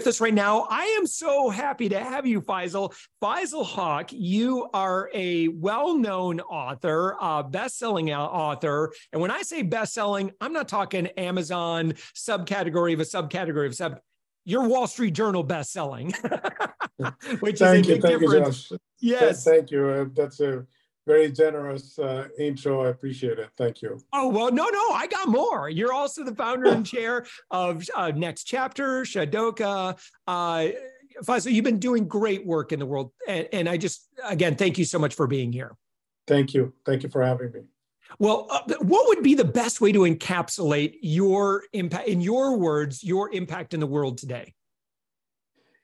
With us right now. I am so happy to have you, Faisal. Faisal Hoque, you are a well known author, uh, best selling author. And when I say best selling, I'm not talking Amazon subcategory of a subcategory of sub. You're Wall Street Journal best selling, which thank is a big you, difference. You, yes. Thank you. Uh, that's a very generous uh, intro. I appreciate it. Thank you. Oh, well, no, no, I got more. You're also the founder and chair of uh, Next Chapter, Shadoka. Uh, Faisal, you've been doing great work in the world. And, and, I just, again, thank you so much for being here. Thank you. Thank you for having me. Well, uh, what would be the best way to encapsulate your impact, in your words, your impact in the world today?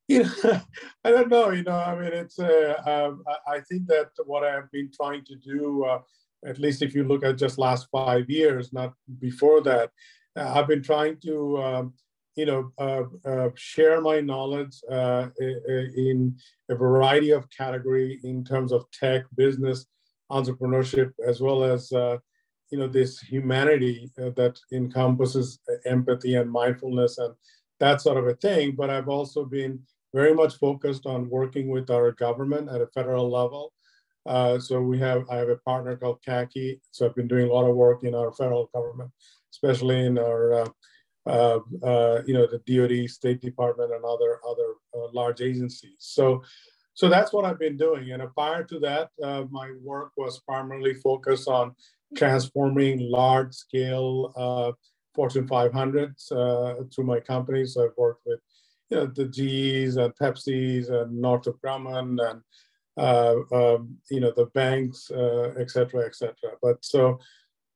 You know, I don't know. You know, I mean, it's. Uh, um, I think that what I have been trying to do, uh, at least if you look at just last five years, not before that, uh, I've been trying to, um, you know, uh, uh, share my knowledge in a variety of category in terms of tech, business, entrepreneurship, as well as. you know this humanity that encompasses empathy and mindfulness and that sort of a thing. But I've also been very much focused on working with our government at a federal level. Uh, so we have, I have a partner called CACI. So I've been doing a lot of work in our federal government, especially in our, uh, uh, uh you know, the DoD, State Department, and other other uh, large agencies. So, so that's what I've been doing. And prior to that, uh, my work was primarily focused on transforming large-scale Fortune 500s through my companies. So I've worked with you know, the GEs and Pepsis and Northrop Grumman and uh, um, you know the banks, uh, et cetera, et cetera. But so,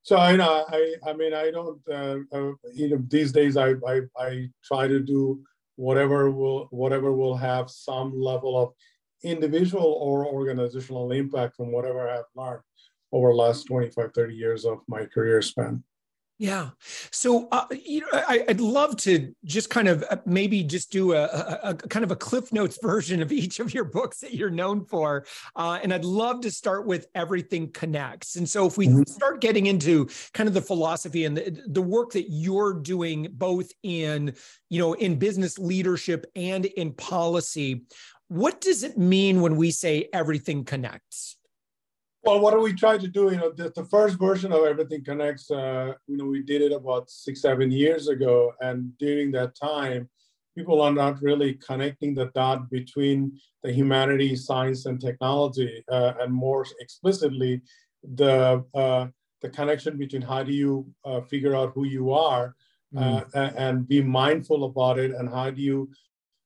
so you know, I I mean, I don't uh, uh, you know these days I, I I try to do whatever will whatever will have some level of individual or organizational impact from whatever I've learned over the last 25, 30 years of my career span. Yeah. So, uh, you know, I, would love to just kind of uh, maybe just do a, a, a, kind of a Cliff Notes version of each of your books that you're known for. Uh, and I'd love to start with Everything Connects. And so, if we mm-hmm. start getting into kind of the philosophy and the, the work that you're doing, both in, you know, in business leadership and in policy, what does it mean when we say everything connects? Well, what do we try to do? You know, the, the first version of Everything Connects, uh, you know, we did it about six, seven years ago. And during that time, people are not really connecting the dot between the humanities, science, and technology, uh, and more explicitly, the uh, the connection between how do you uh, figure out who you are mm. and be mindful about it, and how do you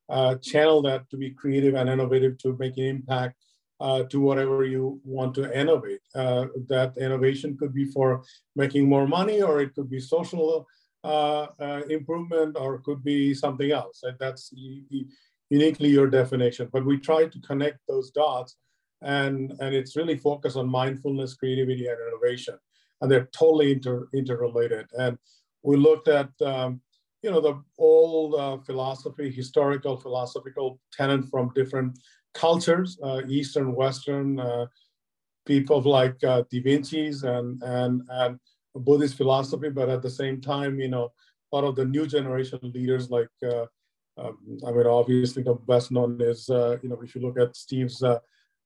uh, channel that to be creative and innovative to make an impact uh, to whatever you want to innovate. Uh, that innovation could be for making more money, or it could be social uh, uh improvement, or it could be something else. That's uniquely your definition. But we try to connect those dots, and, and it's really focused on mindfulness, creativity, and innovation. And they're totally inter, interrelated. And we looked at um, you know the old uh, philosophy, historical philosophical tenet from different cultures, uh, Eastern, Western, uh, people like uh, Da Vinci's and, and, and Buddhist philosophy, but at the same time, you know, lot of the new generation leaders like, um, I mean, obviously the best known is, you know, if you look at Steve's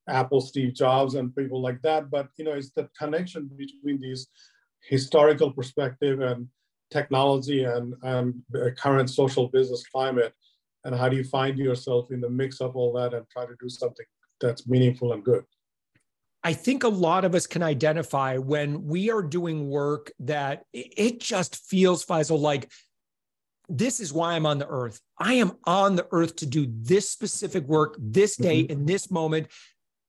Apple, Steve Jobs and people like that, but, you know, it's the connection between these historical perspective and technology and, and current social business climate and how do you find yourself in the mix of all that and try to do something that's meaningful and good I think a lot of us can identify when we are doing work that it just feels, Faisal, like this is why I'm on the earth. I am on the earth to do this specific work this day mm-hmm. in this moment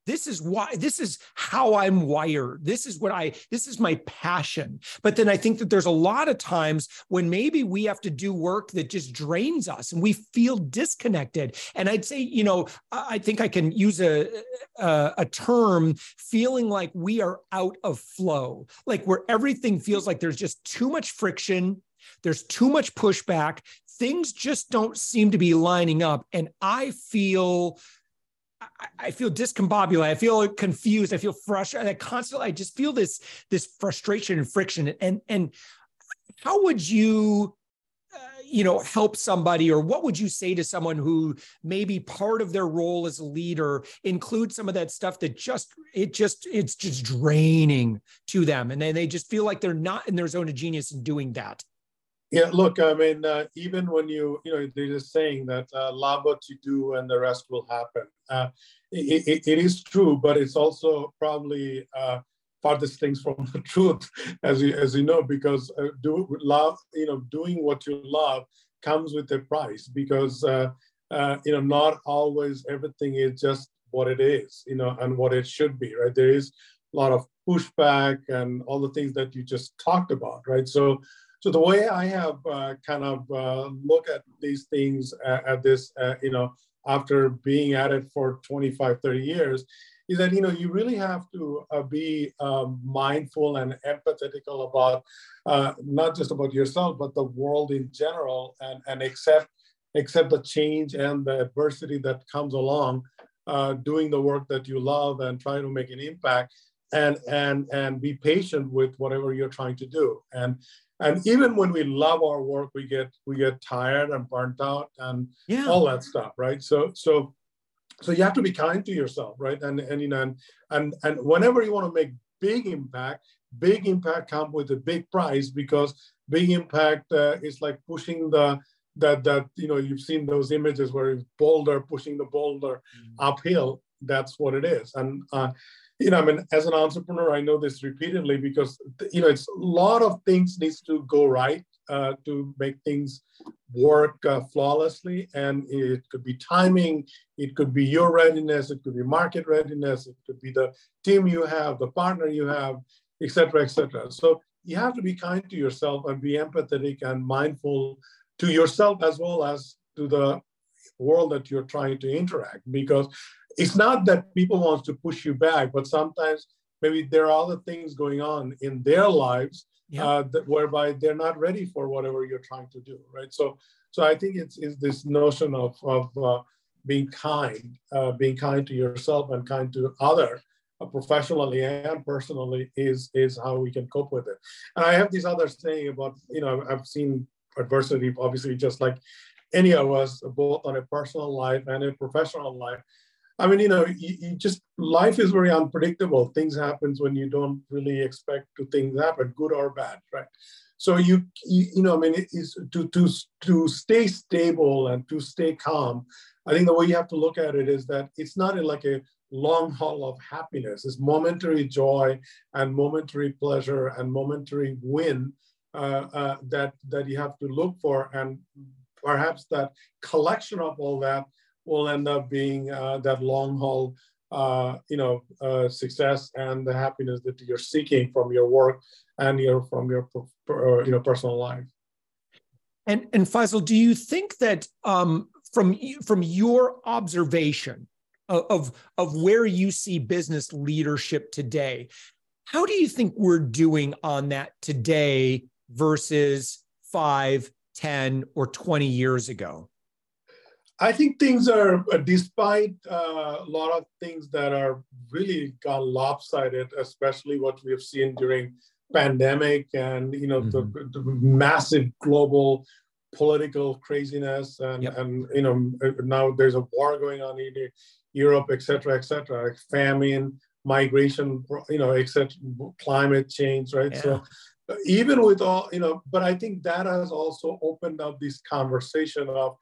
this is why this is how i'm wired. This is what i this is my passion. But then i think that there's a lot of times when maybe we have to do work that just drains us and we feel disconnected. And i'd say you know i think i can use a a, a term feeling like we are out of flow like where everything feels like there's just too much friction there's too much pushback things just don't seem to be lining up and i feel I feel discombobulated. I feel confused. I feel frustrated. I constantly, I just feel this this frustration and friction. And and how would you, uh, you know, help somebody, or what would you say to someone who maybe part of their role as a leader includes some of that stuff that just it just it's just draining to them, and then they just feel like they're not in their zone of genius in doing that. Yeah, look, I mean, uh, even when you, you know, they're just saying that uh, love what you do and the rest will happen. Uh, it, it, it is true, but it's also probably uh, farthest things from the truth, as you, as you know, because uh, do love, you know, doing what you love comes with a price because, uh, uh, you know, not always everything is just what it is, you know, and what it should be, right? There is a lot of pushback and all the things that you just talked about, right? So, so the way I have uh, kind of uh, look at these things at, at this, uh, you know, after being at it for 25, 30 years, is that, you know, you really have to uh, be um, mindful and empathetical about uh, not just about yourself, but the world in general and, and accept, accept the change and the adversity that comes along uh, doing the work that you love and try to make an impact and and and be patient with whatever you're trying to do. And and even when we love our work we get we get tired and burnt out and yeah. all that stuff right so so so you have to be kind to yourself right and and you know and and, and whenever you want to make big impact big impact come with a big price because big impact uh, is like pushing the that that you know you've seen those images where it's boulder pushing the boulder mm-hmm. uphill that's what it is and uh, you know, I mean, as an entrepreneur, I know this repeatedly because you know it's a lot of things needs to go right uh, to make things work uh, flawlessly, and it could be timing, it could be your readiness, it could be market readiness, it could be the team you have, the partner you have, etc., etc. So you have to be kind to yourself and be empathetic and mindful to yourself as well as to the world that you're trying to interact because it's not that people want to push you back, but sometimes maybe there are other things going on in their lives yeah. uh, that, whereby they're not ready for whatever you're trying to do, right? So, so I think it's, it's this notion of, of uh, being kind, uh, being kind to yourself and kind to other, uh, professionally and personally, is is how we can cope with it. And I have this other saying about, you know, I've seen adversity, obviously, just like any of us, both on a personal life and a professional life. I mean, you know, you, you, just life is very unpredictable. Things happens when you don't really expect to things happen, good or bad, right? So you, you, you know, I mean, it's to to to stay stable and to stay calm. I think the way you have to look at it is that it's not like a long haul of happiness. It's momentary joy and momentary pleasure and momentary win uh, uh, that that you have to look for, and perhaps that collection of all that will end up being uh, that long haul, uh, you know, uh, success and the happiness that you're seeking from your work and your from your uh, you know personal life. And and Faisal, do you think that um, from from your observation of of where you see business leadership today, how do you think we're doing on that today versus five, 10, or 20 years ago? I think things are, uh, despite uh, a lot of things that are really gone lopsided, especially what we have seen during pandemic and you know mm-hmm. the, the, massive global political craziness and yep. and you know uh, now there's a war going on in Europe, etc., etc., famine, migration, you know, etc., climate change, right? Yeah. So even with all you know but i think that has also opened up this conversation of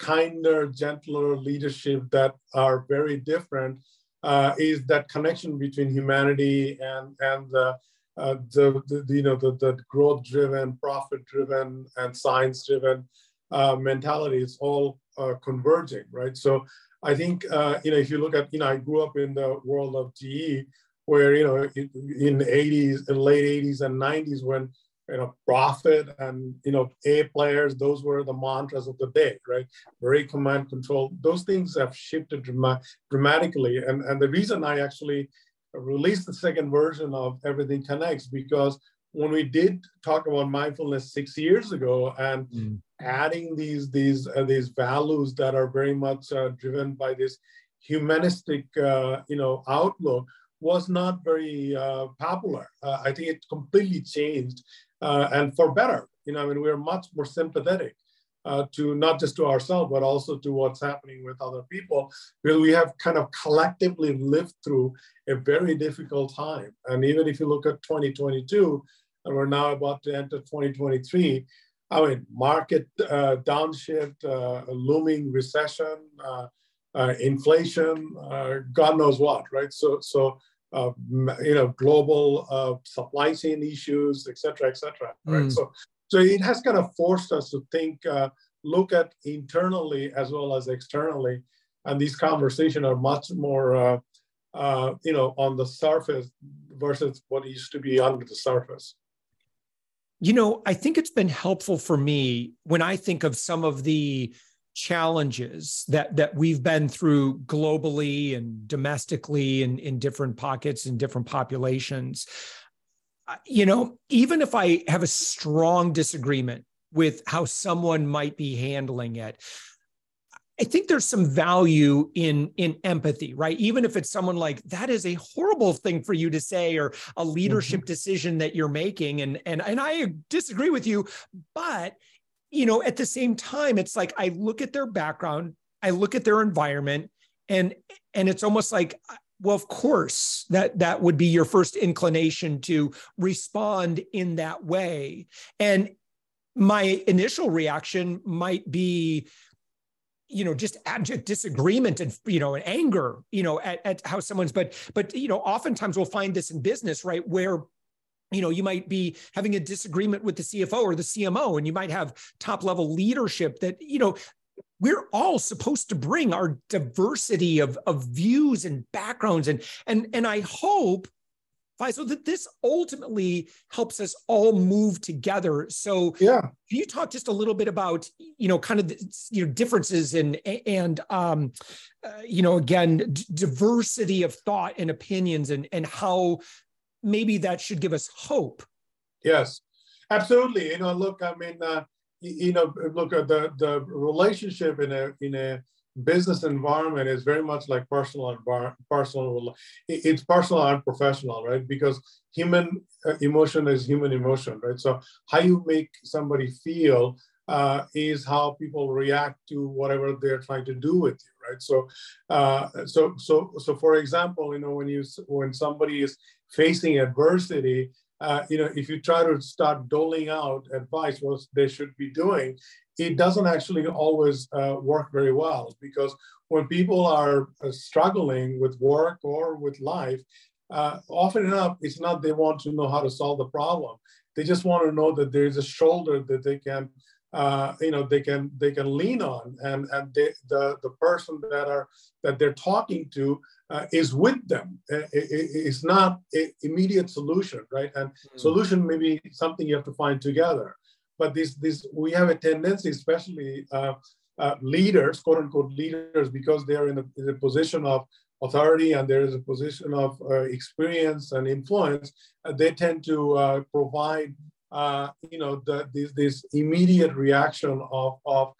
kinder, gentler leadership that are very different uh, is that connection between humanity and and the, uh, the, the, you know the, the growth driven, profit driven, and science driven uh, mentality is all uh, converging, right? So I think uh, you know if you look at you know I grew up in the world of GE where you know in the 80s, in late 80s and 90s when you know profit and you know A players, those were the mantras of the day, right? Very command control. Those things have shifted drama- dramatically, and and the reason I actually released the second version of Everything Connects because when we did talk about mindfulness six years ago and mm. adding these these uh, these values that are very much uh, driven by this humanistic uh, you know outlook was not very uh, popular. Uh, I think it completely changed and for better. You know, I mean, we're much more sympathetic uh, to not just to ourselves, but also to what's happening with other people, because we have kind of collectively lived through a very difficult time. And even if you look at 2022, and we're now about to enter 2023, I mean, market uh, downshift, uh, looming recession, uh, uh, inflation, uh, God knows what, right? So, so uh, you know, global supply chain issues, et cetera, et cetera, right? Mm. So, so it has kind of forced us to think, look at internally as well as externally, and these conversations are much more, you know, on the surface versus what used to be under the surface. You know, I think it's been helpful for me when I think of some of the challenges that that we've been through globally and domestically and in different pockets and different populations. You know, even if I have a strong disagreement with how someone might be handling it, I think there's some value in in empathy, right? Even if it's someone like that is a horrible thing for you to say or a leadership mm-hmm. decision that you're making and and and I disagree with you, but you know, at the same time it's like I look at their background, I look at their environment and and it's almost like uh, well of course that that would be your first inclination to respond in that way. And my initial reaction might be you know just abject disagreement and you know and anger you know at, at how someone's but but you know oftentimes we'll find this in business right where you know you might be having a disagreement with the cfo or the cmo and you might have top level leadership that you know we're all supposed to bring our diversity of, of views and backgrounds and and and i hope so that this ultimately helps us all move together. So yeah, can you talk just a little bit about you know kind of the, you know differences and and um, uh, you know again d- diversity of thought and opinions and and how maybe that should give us hope. Yes, absolutely. You know, look, I mean, uh, you, know, look at the the relationship in a in a business environment is very much like personal environment personal it's personal and professional right because human uh, emotion is human emotion right so how you make somebody feel uh, is how people react to whatever they're trying to do with you right so uh, so so so for example you know when you when somebody is facing adversity uh, you know, if you try to start doling out advice, what they should be doing, it doesn't actually always uh, work very well because when people are uh, struggling with work or with life, uh, often enough, it's not they want to know how to solve the problem. They just want to know that there's a shoulder that they can, uh, you know, they can they can lean on, and and they, the the person that are that they're talking to uh, is with them. It, it, it's not an immediate solution, right? And mm-hmm. solution may be something you have to find together but this this we have a tendency, especially uh, uh, leaders, quote unquote leaders, because they are in a, in a, position of authority and there is a position of uh, experience and influence, uh, they tend to uh, provide, uh, you know, the, this, this immediate reaction of, of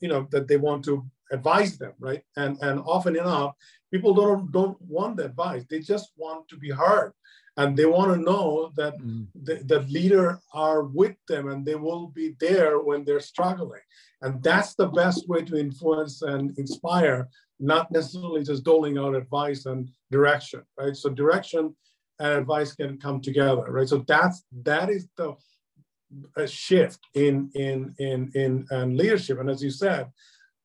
you know, that they want to advise them, right? And and often enough, people don't don't want the advice; they just want to be heard and they want to know that mm. the, the leader are with them and they will be there when they're struggling and that's the best way to influence and inspire not necessarily just doling out advice and direction right so direction and advice can come together right so that's that is the shift in in in in, in leadership and as you said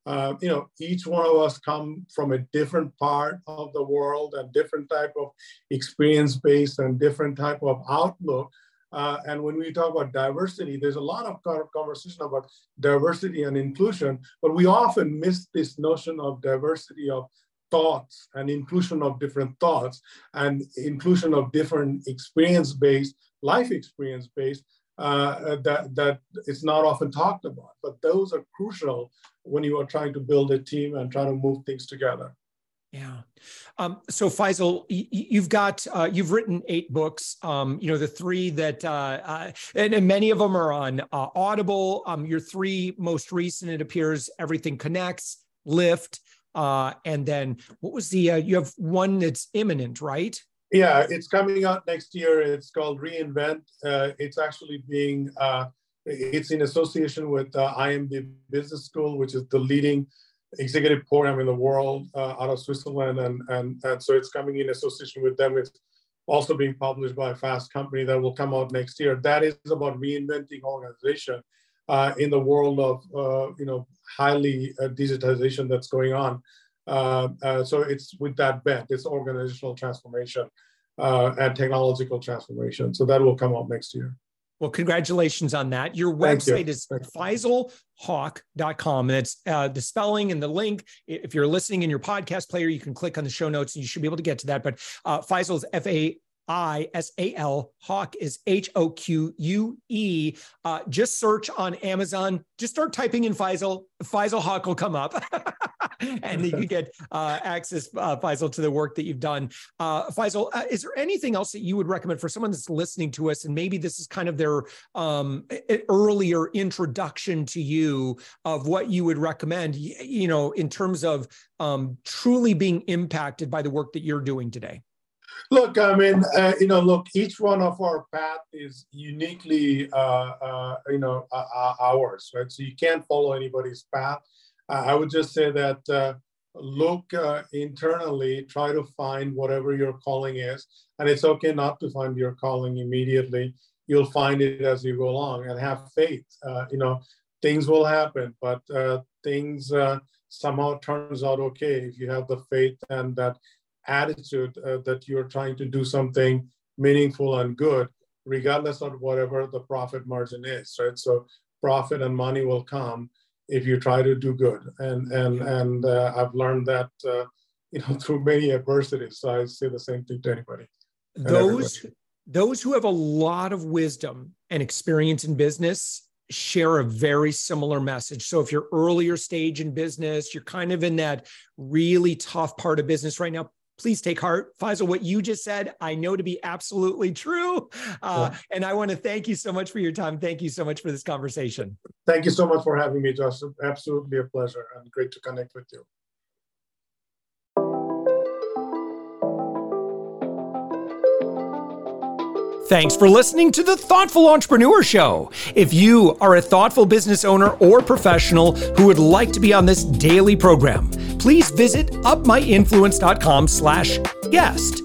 uh, you know, each one of us come from a different part of the world and different type of experience base and different type of outlook. Uh, and when we talk about diversity, there's a lot of conversation about diversity and inclusion, but we often miss this notion of diversity of thoughts and inclusion of different thoughts and inclusion of different experience-based, life experience-based uh, that, that is not often talked about. But those are crucial when you are trying to build a team and try to move things together. Yeah. Um, so Faisal, you've got uh, you've written eight books. Um, you know the three that uh, uh, and, and, many of them are on uh, Audible. Um, your three most recent, it appears, Everything Connects, Lift, uh, and then what was the? Uh, you have one that's imminent, right? Yeah, it's coming out next year. It's called Reinvent. it's actually being it's in association with uh, IMD Business School, which is the leading executive program in the world uh, out of Switzerland. And, and, and so it's coming in association with them. It's also being published by a fast company that will come out next year. That is about reinventing organization uh, in the world of, uh, you know, highly uh, digitization that's going on. Uh, uh, so it's with that bent, it's organizational transformation and technological transformation. So that will come out next year. Well, congratulations on that. Your website you. is faisalhoque.com. And it's uh, the spelling and the link. If you're listening in your podcast player, you can click on the show notes and you should be able to get to that. But uh, Faisal is F A I S A L. Hoque is H O Q U E. Uh, just search on Amazon. Just start typing in Faisal. Faisal Hoque will come up, and you get uh, access, uh, Faisal, to the work that you've done. Uh, Faisal, uh, is there anything else that you would recommend for someone that's listening to us, and maybe this is kind of their um, earlier introduction to you of what you would recommend? You know, in terms of um, truly being impacted by the work that you're doing today. Look, I mean, uh, you know, look, each one of our path is uniquely, uh, uh, you know, ours, right? So you can't follow anybody's path. I would just say that uh, look uh, internally, try to find whatever your calling is, and it's okay not to find your calling immediately. You'll find it as you go along, and have faith. Uh, you know, things will happen, but things somehow turns out okay if you have the faith and that attitude uh, that you're trying to do something meaningful and good, regardless of whatever the profit margin is, right? So profit and money will come if you try to do good. And and and uh, I've learned that uh, you know through many adversities. So I say the same thing to anybody. Those those who have a lot of wisdom and experience in business share a very similar message. So if you're earlier stage in business, you're kind of in that really tough part of business right now, please take heart. Faisal, what you just said, I know to be absolutely true. Uh, yeah. And I want to thank you so much for your time. Thank you so much for this conversation. Thank you so much for having me, Josh. Absolutely a pleasure and great to connect with you. Thanks for listening to the Thoughtful Entrepreneur Show. If you are a thoughtful business owner or professional who would like to be on this daily program, please visit upmyinfluence.com slash guest.